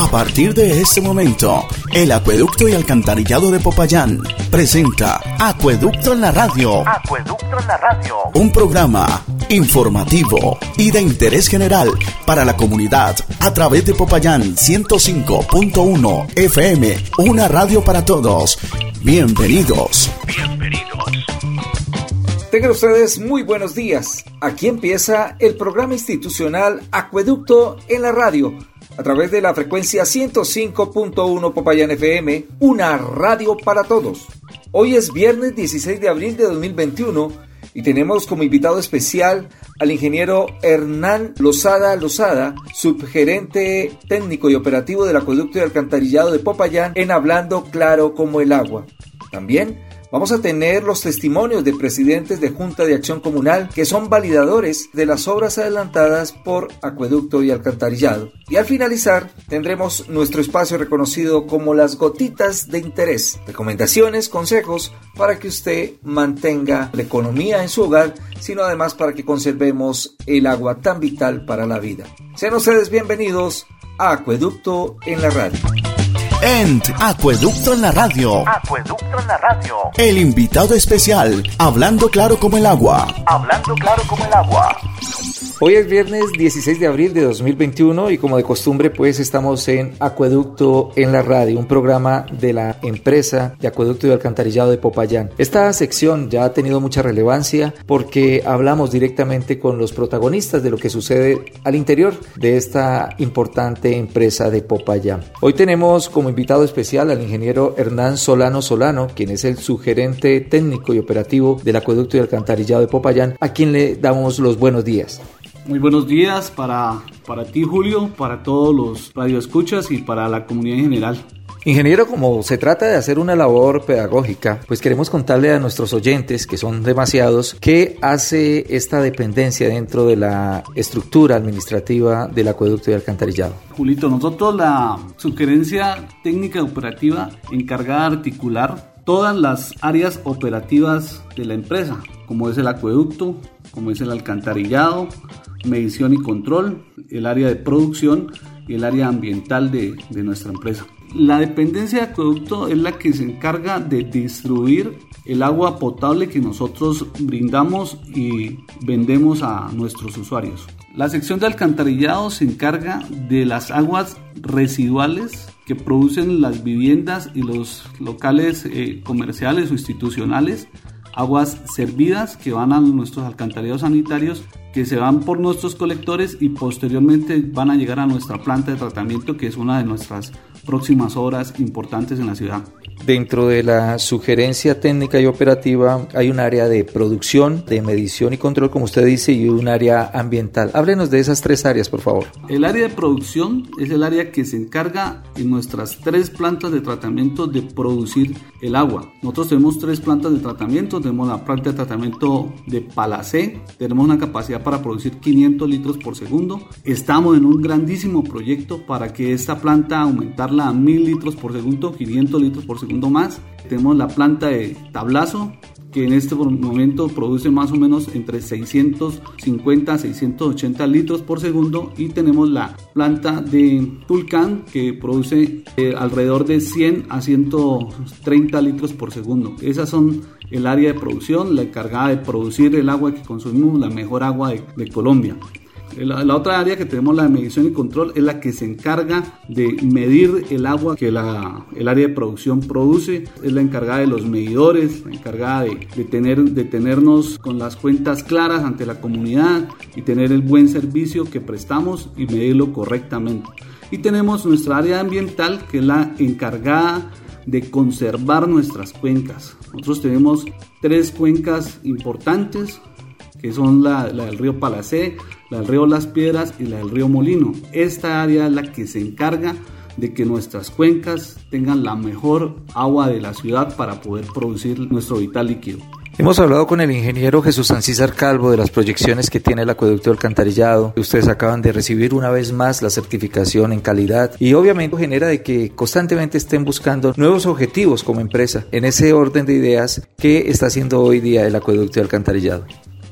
A partir de este momento, el Acueducto y Alcantarillado de Popayán presenta Acueducto en la Radio. Acueducto en la Radio. Un programa informativo y de interés general para la comunidad a través de Popayán 105.1 FM, una radio para todos. Bienvenidos. Bienvenidos. Tengan ustedes muy buenos días. Aquí empieza el programa institucional Acueducto en la Radio a través de la frecuencia 105.1 Popayán FM, una radio para todos. Hoy es viernes 16 de abril de 2021 y tenemos como invitado especial al ingeniero Hernán Lozada Lozada, subgerente técnico y operativo del acueducto y alcantarillado de Popayán en Hablando Claro como el agua. También Vamos a tener los testimonios de presidentes de Junta de Acción Comunal que son validadores de las obras adelantadas por Acueducto y Alcantarillado. Y al finalizar tendremos nuestro espacio reconocido como las gotitas de interés, recomendaciones, consejos para que usted mantenga la economía en su hogar, sino además para que conservemos el agua tan vital para la vida. Sean ustedes bienvenidos a Acueducto en la radio. En Acueducto en la Radio. Acueducto en la Radio. El invitado especial, hablando claro como el agua. Hablando claro como el agua. Hoy es viernes 16 de abril de 2021 y como de costumbre pues estamos en Acueducto en la radio, un programa de la empresa de Acueducto y Alcantarillado de Popayán. Esta sección ya ha tenido mucha relevancia porque hablamos directamente con los protagonistas de lo que sucede al interior de esta importante empresa de Popayán. Hoy tenemos como invitado especial al ingeniero Hernán Solano Solano, quien es el sugerente técnico y operativo del Acueducto y Alcantarillado de Popayán, a quien le damos los buenos días. Muy buenos días para, para ti, Julio, para todos los radioescuchas y para la comunidad en general. Ingeniero, como se trata de hacer una labor pedagógica, pues queremos contarle a nuestros oyentes, que son demasiados, qué hace esta dependencia dentro de la estructura administrativa del acueducto y alcantarillado. Julito, nosotros la sugerencia técnica operativa encargada de articular todas las áreas operativas de la empresa, como es el acueducto, como es el alcantarillado, medición y control, el área de producción y el área ambiental de, de nuestra empresa. La dependencia de acueducto es la que se encarga de distribuir el agua potable que nosotros brindamos y vendemos a nuestros usuarios. La sección de alcantarillado se encarga de las aguas residuales que producen las viviendas y los locales eh, comerciales o institucionales, aguas servidas que van a nuestros alcantarillados sanitarios que se van por nuestros colectores y posteriormente van a llegar a nuestra planta de tratamiento que es una de nuestras próximas obras importantes en la ciudad. Dentro de la sugerencia técnica y operativa hay un área de producción, de medición y control, como usted dice, y un área ambiental. Háblenos de esas tres áreas, por favor. El área de producción es el área que se encarga en nuestras tres plantas de tratamiento de producir el agua. Nosotros tenemos tres plantas de tratamiento. Tenemos la planta de tratamiento de Palacé, tenemos una capacidad para producir 500 litros por segundo. Estamos en un grandísimo proyecto para que esta planta aumentarla a 1000 litros por segundo, 500 litros por segundo más. Tenemos la planta de tablazo que en este momento produce más o menos entre 650 a 680 litros por segundo y tenemos la planta de Tulcán que produce eh, alrededor de 100 a 130 litros por segundo. Esas son el área de producción, la encargada de producir el agua que consumimos, la mejor agua de Colombia. La, la, otra área que tenemos, la de medición y control, es la que se encarga de medir el agua que la, el área de producción produce. Es la encargada de los medidores, la encargada de, de, tener, de tenernos con las cuentas claras ante la comunidad y tener el buen servicio que prestamos y medirlo correctamente. Y tenemos nuestra área ambiental, que es la encargada de conservar nuestras cuencas. Nosotros tenemos tres cuencas importantes, que son la, la del río Palacé, la del río Las Piedras y la del río Molino. Esta área es la que se encarga de que nuestras cuencas tengan la mejor agua de la ciudad para poder producir nuestro vital líquido. Hemos hablado con el ingeniero Jesús Ancísar Calvo de las proyecciones que tiene el acueducto alcantarillado. Ustedes acaban de recibir una vez más la certificación en calidad y obviamente genera de que constantemente estén buscando nuevos objetivos como empresa. En ese orden de ideas, ¿qué está haciendo hoy día el acueducto alcantarillado?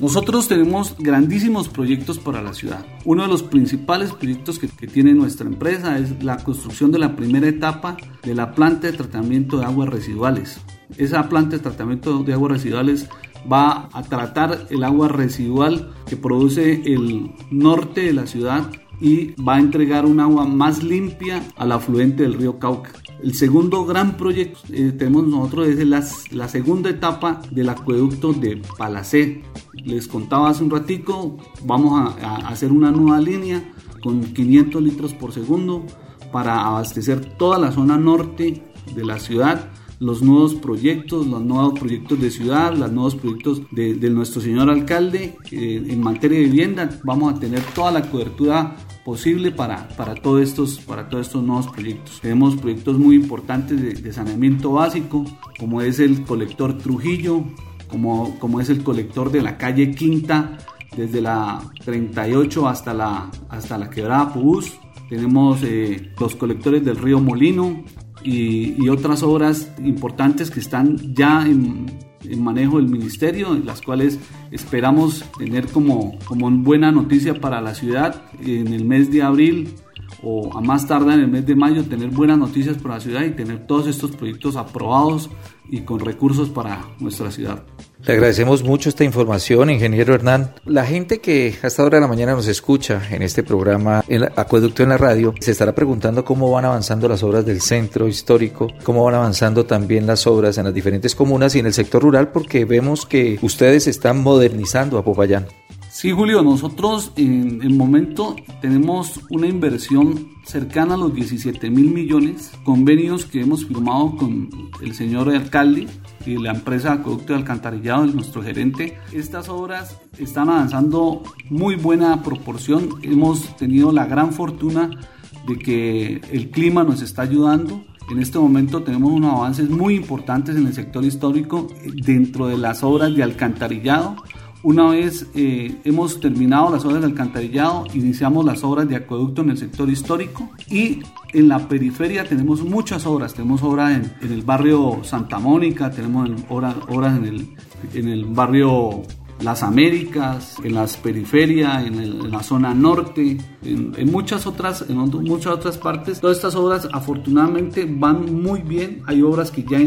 Nosotros tenemos grandísimos proyectos para la ciudad. Uno de los principales proyectos que, tiene nuestra empresa es la construcción de la primera etapa de la planta de tratamiento de aguas residuales. Esa planta de tratamiento de aguas residuales va a tratar el agua residual que produce el norte de la ciudad y va a entregar un agua más limpia al afluente del río Cauca. El segundo gran proyecto que tenemos nosotros es la, segunda etapa del acueducto de Palacé. Les contaba hace un ratico, vamos a, hacer una nueva línea con 500 litros por segundo para abastecer toda la zona norte de la ciudad los nuevos proyectos, los nuevos proyectos de ciudad, los nuevos proyectos de, de nuestro señor alcalde eh, en materia de vivienda. Vamos a tener toda la cobertura posible para, para, todos estos, para todos estos nuevos proyectos. Tenemos proyectos muy importantes de, saneamiento básico, como es el colector Trujillo, como, como es el colector de la calle Quinta, desde la 38 hasta la, hasta la quebrada Pubús. Tenemos eh, los colectores del río Molino, y, y otras obras importantes que están ya en, en, manejo del ministerio, las cuales esperamos tener como, como buena noticia para la ciudad en el mes de abril o a más tardar en el mes de mayo tener buenas noticias para la ciudad y tener todos estos proyectos aprobados y con recursos para nuestra ciudad. Le agradecemos mucho esta información, ingeniero Hernán. La gente que a esta hora de la mañana nos escucha en este programa, el Acueducto en la Radio, se estará preguntando cómo van avanzando las obras del centro histórico, cómo van avanzando también las obras en las diferentes comunas y en el sector rural, porque vemos que ustedes están modernizando a Popayán. Sí, Julio, nosotros en el momento tenemos una inversión cercana a los 17 mil millones, convenios que hemos firmado con el señor alcalde y la empresa Acueducto de Alcantarillado, nuestro gerente. Estas obras están avanzando muy buena proporción. Hemos tenido la gran fortuna de que el clima nos está ayudando. En este momento tenemos unos avances muy importantes en el sector histórico dentro de las obras de alcantarillado una vez eh, hemos terminado las obras de alcantarillado, iniciamos las obras de acueducto en el sector histórico y en la periferia tenemos muchas obras. Tenemos obras en, en el barrio Santa Mónica, tenemos obras, obras en el, en el barrio las Américas, en las periferias, en, en la zona norte, en, en, muchas otras, en muchas otras partes. Todas estas obras afortunadamente van muy bien. Hay obras que ya,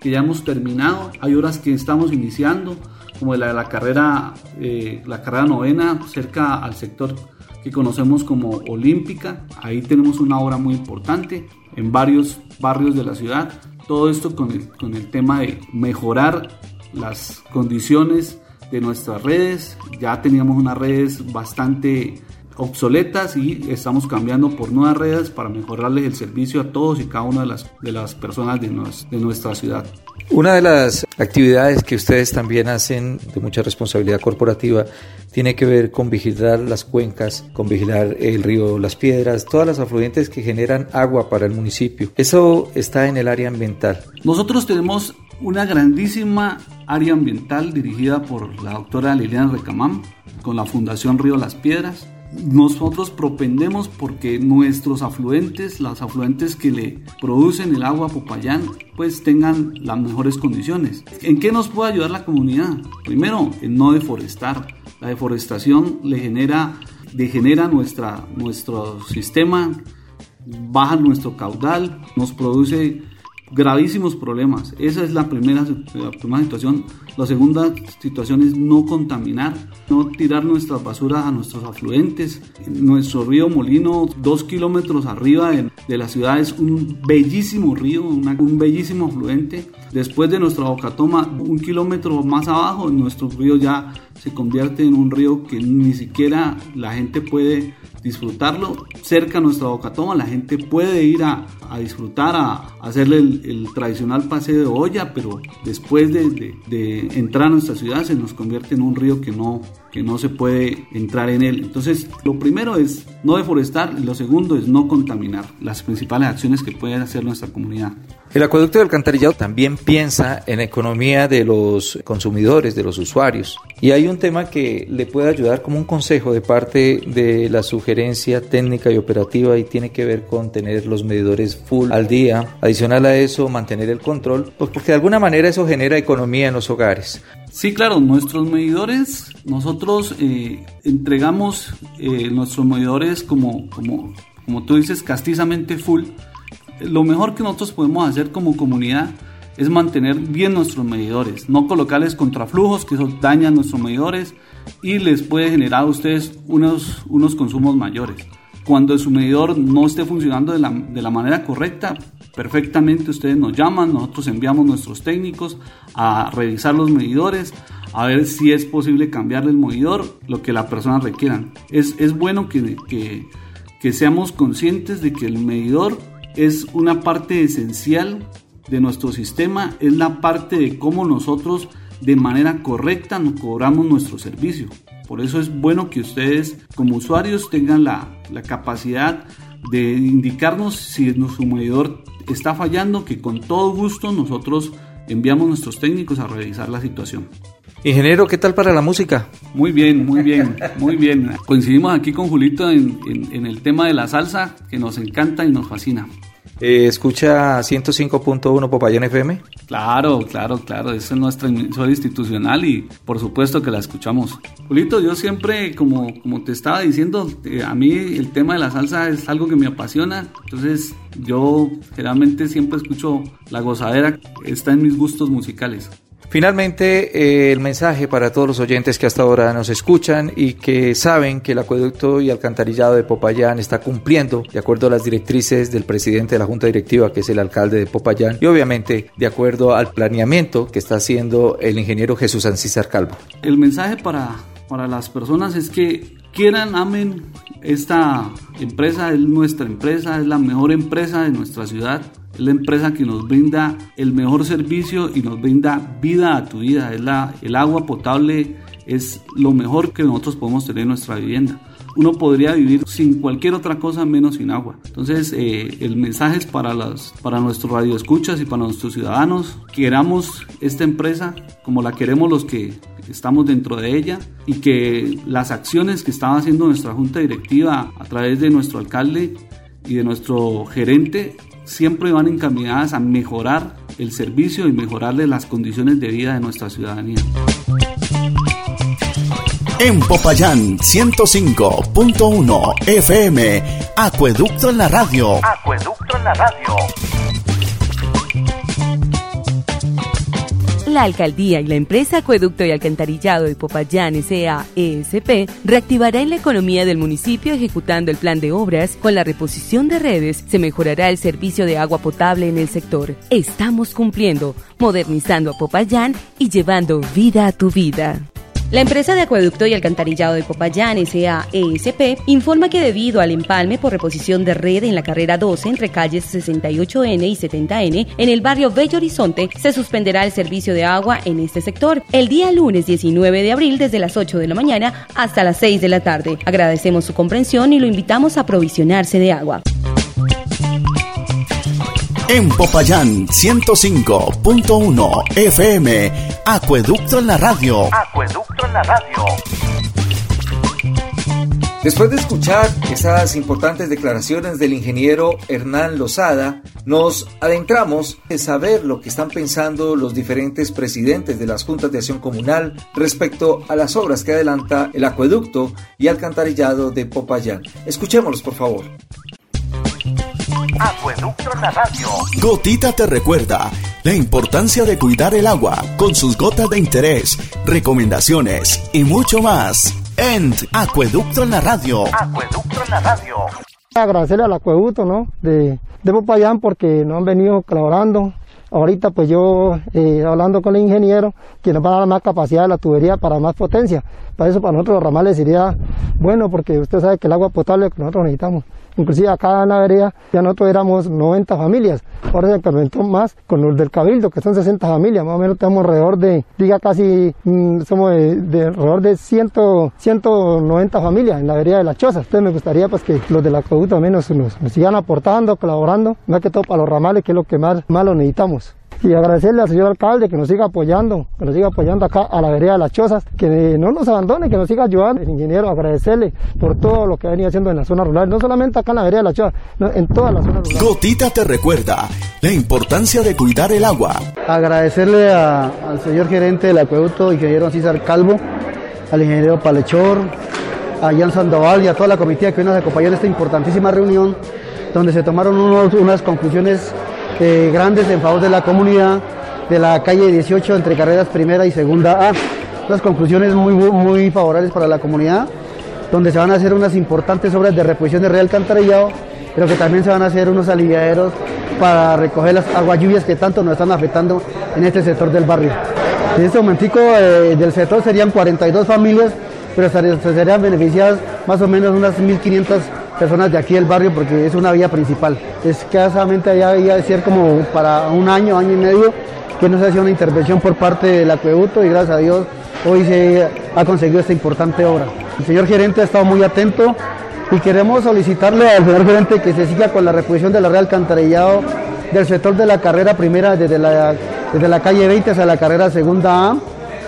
que ya hemos terminado, hay obras que estamos iniciando, como la de la carrera, eh, la carrera novena, cerca al sector que conocemos como Olímpica. Ahí tenemos una obra muy importante en varios barrios de la ciudad. Todo esto con el, con el tema de mejorar las condiciones de nuestras redes. Ya teníamos unas redes bastante obsoletas y estamos cambiando por nuevas redes para mejorarles el servicio a todos y cada una de las, de las personas de, nos, de nuestra ciudad. Una de las actividades que ustedes también hacen de mucha responsabilidad corporativa tiene que ver con vigilar las cuencas, con vigilar el río Las Piedras, todas las afluentes que generan agua para el municipio. Eso está en el área ambiental. Nosotros tenemos una grandísima área ambiental dirigida por la doctora Liliana Recamán con la Fundación Río Las Piedras nosotros propendemos porque nuestros afluentes, los afluentes que le producen el agua a Popayán, pues tengan las mejores condiciones. ¿En qué nos puede ayudar la comunidad? Primero, en no deforestar. La deforestación le genera, degenera nuestro sistema, baja nuestro caudal, nos produce gravísimos problemas. Esa es la primera, la primera situación. La segunda situación es no contaminar, no tirar nuestras basuras a nuestros afluentes. Nuestro río Molino, dos kilómetros arriba de, de la ciudad, es un bellísimo río, un bellísimo afluente. Después de nuestra bocatoma, un kilómetro más abajo, nuestro río ya se convierte en un río que ni siquiera la gente puede disfrutarlo. Cerca a nuestra bocatoma la gente puede ir a, a disfrutar, a, a hacerle el, el, tradicional paseo de olla, pero después de, de, de, entrar a nuestra ciudad se nos convierte en un río que no, que no se puede entrar en él. Entonces, lo primero es no deforestar y lo segundo es no contaminar. Las principales acciones que puede hacer nuestra comunidad. El acueducto del alcantarillado también piensa en la economía de los consumidores, de los usuarios. Y hay un tema que le puede ayudar como un consejo de parte de la sugerencia técnica y operativa y tiene que ver con tener los medidores full al día. Adicional a eso, mantener el control, porque de alguna manera eso genera economía en los hogares. Sí, claro, nuestros medidores, nosotros eh, entregamos eh, nuestros medidores como, como, como tú dices, castizamente full. Lo mejor que nosotros podemos hacer como comunidad es mantener bien nuestros medidores, no colocarles contraflujos que eso daña nuestros medidores y les puede generar a ustedes unos, unos consumos mayores. Cuando su medidor no esté funcionando de la, de la manera correcta, perfectamente ustedes nos llaman, nosotros enviamos nuestros técnicos a revisar los medidores, a ver si es posible cambiarle el medidor, lo que la persona requiera. Es, es bueno que, que, que seamos conscientes de que el medidor es una parte esencial de nuestro sistema, es la parte de cómo nosotros de manera correcta nos cobramos nuestro servicio. Por eso es bueno que ustedes como usuarios tengan la, la capacidad de indicarnos si su medidor está fallando, que con todo gusto nosotros enviamos nuestros técnicos a revisar la situación. Ingeniero, ¿qué tal para la música? Muy bien, muy bien, muy bien. Coincidimos aquí con Julito en, en, en el tema de la salsa, que nos encanta y nos fascina. Eh, ¿Escucha 105.1 Popayán FM? Claro, claro, claro. Esa es nuestra emisora institucional y por supuesto que la escuchamos. Julito, yo siempre, como, como te estaba diciendo, eh, a mí el tema de la salsa es algo que me apasiona. Entonces, yo generalmente siempre escucho la gozadera. Está en mis gustos musicales. Finalmente, eh, el mensaje para todos los oyentes que hasta ahora nos escuchan y que saben que el acueducto y alcantarillado de Popayán está cumpliendo de acuerdo a las directrices del presidente de la Junta Directiva, que es el alcalde de Popayán, y obviamente de acuerdo al planeamiento que está haciendo el ingeniero Jesús Ancísar Calvo. El mensaje para, para las personas es que quieran, amen esta empresa, es nuestra empresa, es la mejor empresa de nuestra ciudad es la empresa que nos brinda el mejor servicio y nos brinda vida a tu vida. Es la, el agua potable es lo mejor que nosotros podemos tener en nuestra vivienda. Uno podría vivir sin cualquier otra cosa menos sin agua. Entonces, eh, el mensaje es para, las, para nuestros radioescuchas y para nuestros ciudadanos. Queramos esta empresa como la queremos los que estamos dentro de ella y que las acciones que estaba haciendo nuestra junta directiva a través de nuestro alcalde y de nuestro gerente siempre van encaminadas a mejorar el servicio y mejorarle las condiciones de vida de nuestra ciudadanía. En Popayán 105.1 FM, Acueducto en la radio. Acueducto en la radio. La alcaldía y la empresa Acueducto y Alcantarillado de Popayán S.A.E.S.P. reactivará la economía del municipio ejecutando el plan de obras. Con la reposición de redes se mejorará el servicio de agua potable en el sector. Estamos cumpliendo, modernizando a Popayán y llevando vida a tu vida. La empresa de acueducto y alcantarillado de Popayán, SAESP, informa que debido al empalme por reposición de red en la carrera 12 entre calles 68N y 70N en el barrio Bello Horizonte, se suspenderá el servicio de agua en este sector el día lunes 19 de abril desde las 8 de la mañana hasta las 6 de la tarde. Agradecemos su comprensión y lo invitamos a provisionarse de agua. En Popayán 105.1 FM, Acueducto en la radio. Acueducto en la radio. Después de escuchar esas importantes declaraciones del ingeniero Hernán Lozada, nos adentramos en saber lo que están pensando los diferentes presidentes de las juntas de acción comunal respecto a las obras que adelanta el acueducto y alcantarillado de Popayán. Escuchémoslos, por favor. Acueducto en la radio. Gotita te recuerda la importancia de cuidar el agua con sus gotas de interés, recomendaciones y mucho más. En Acueducto en la radio. Acueducto en la radio. Agradecerle al acueducto, ¿no? De, de Popayán porque nos han venido colaborando. Ahorita pues yo eh, hablando con el ingeniero que nos va a dar más capacidad de la tubería para más potencia. Para eso para nosotros los ramales sería bueno porque usted sabe que el agua potable es lo que nosotros necesitamos. Inclusive acá en la vereda ya nosotros éramos 90 familias, ahora se incrementó más con los del Cabildo, que son 60 familias, más o menos tenemos alrededor de, diga casi, mm, somos de, de alrededor de 100, 190 familias en la vereda de las Chozas. Entonces me gustaría pues que los del acueducto al menos nos, nos sigan aportando, colaborando, más que todo para los ramales, que es lo que más, más lo necesitamos. Y agradecerle al señor alcalde que nos siga apoyando, que nos siga apoyando acá a la vereda de las Chozas, que no nos abandone, que nos siga ayudando. El ingeniero, agradecerle por todo lo que ha venido haciendo en la zona rural, no solamente acá en la vereda de las Chozas, no, en toda la zona rural. Gotita te recuerda la importancia de cuidar el agua. Agradecerle al señor gerente del acueducto, ingeniero César Calvo, al ingeniero Palechor, a Jan Sandoval y a toda la comitiva que hoy nos acompañó en esta importantísima reunión, donde se tomaron unas conclusiones grandes en favor de la comunidad de la calle 18 entre carreras primera y segunda A. Unas conclusiones muy, muy favorables para la comunidad, donde se van a hacer unas importantes obras de reposición de real alcantarillado, pero que también se van a hacer unos aliviaderos para recoger las aguas lluvias que tanto nos están afectando en este sector del barrio. En este momentico eh, del sector serían 42 familias pero se serían beneficiadas más o menos unas 1.500 personas de aquí del barrio porque es una vía principal. Escasamente allá había de ser como para un año, año y medio que no se hacía una intervención por parte del acueducto y gracias a Dios hoy se ha conseguido esta importante obra. El señor gerente ha estado muy atento y queremos solicitarle al señor gerente que se siga con la reposición de la Real Alcantarillado del sector de la carrera primera desde la, desde la calle 20 hacia la carrera segunda A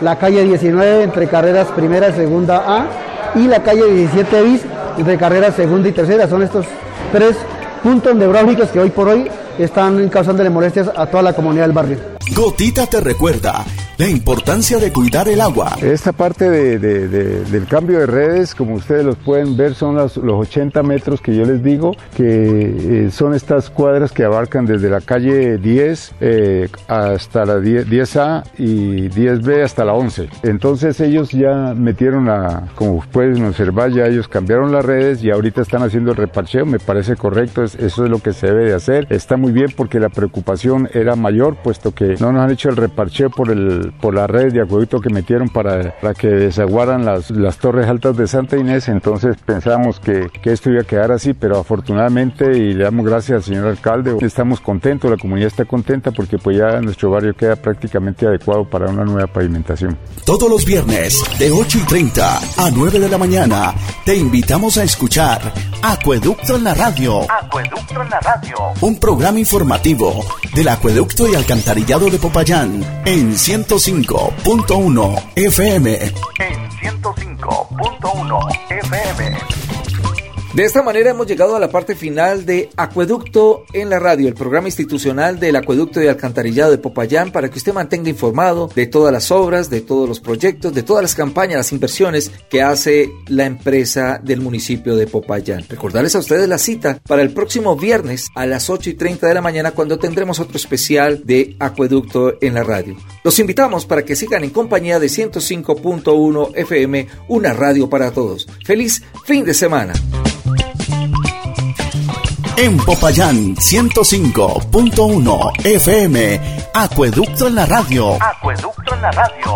la calle 19 entre carreras primera y segunda A y la calle 17 bis entre carreras segunda y tercera. Son estos tres puntos neurálgicos que hoy por hoy están causándole molestias a toda la comunidad del barrio. Gotita te recuerda la importancia de cuidar el agua. Esta parte del cambio de redes, como ustedes los pueden ver, son los, 80 metros que yo les digo, que eh, son estas cuadras que abarcan desde la calle 10 eh, hasta la 10, a y 10B hasta la 11. Entonces ellos ya metieron a, como pueden observar, ya ellos cambiaron las redes y ahorita están haciendo el reparcheo, me parece correcto, eso es lo que se debe de hacer. Está muy bien porque la preocupación era mayor, puesto que no nos han hecho el reparcheo por el por la red de acueducto que metieron para, para que desaguaran las, las torres altas de Santa Inés, entonces pensábamos que, que esto iba a quedar así, pero afortunadamente y le damos gracias al señor alcalde, estamos contentos, la comunidad está contenta porque pues ya nuestro barrio queda prácticamente adecuado para una nueva pavimentación. Todos los viernes de 8 y 30 a 9 de la mañana te invitamos a escuchar Acueducto en la radio. Acueducto en la radio. Un programa informativo del acueducto y alcantarillado de Popayán en 105.1 FM. En 105.1 FM. De esta manera hemos llegado a la parte final de Acueducto en la radio, el programa institucional del Acueducto y Alcantarillado de Popayán, para que usted mantenga informado de todas las obras, de todos los proyectos, de todas las campañas, las inversiones que hace la empresa del municipio de Popayán. Recordarles a ustedes la cita para el próximo viernes a las 8 y 30 de la mañana cuando tendremos otro especial de Acueducto en la radio. Los invitamos para que sigan en compañía de 105.1 FM, una radio para todos. Feliz fin de semana. En Popayán 105.1 FM, Acueducto en la radio. Acueducto en la radio.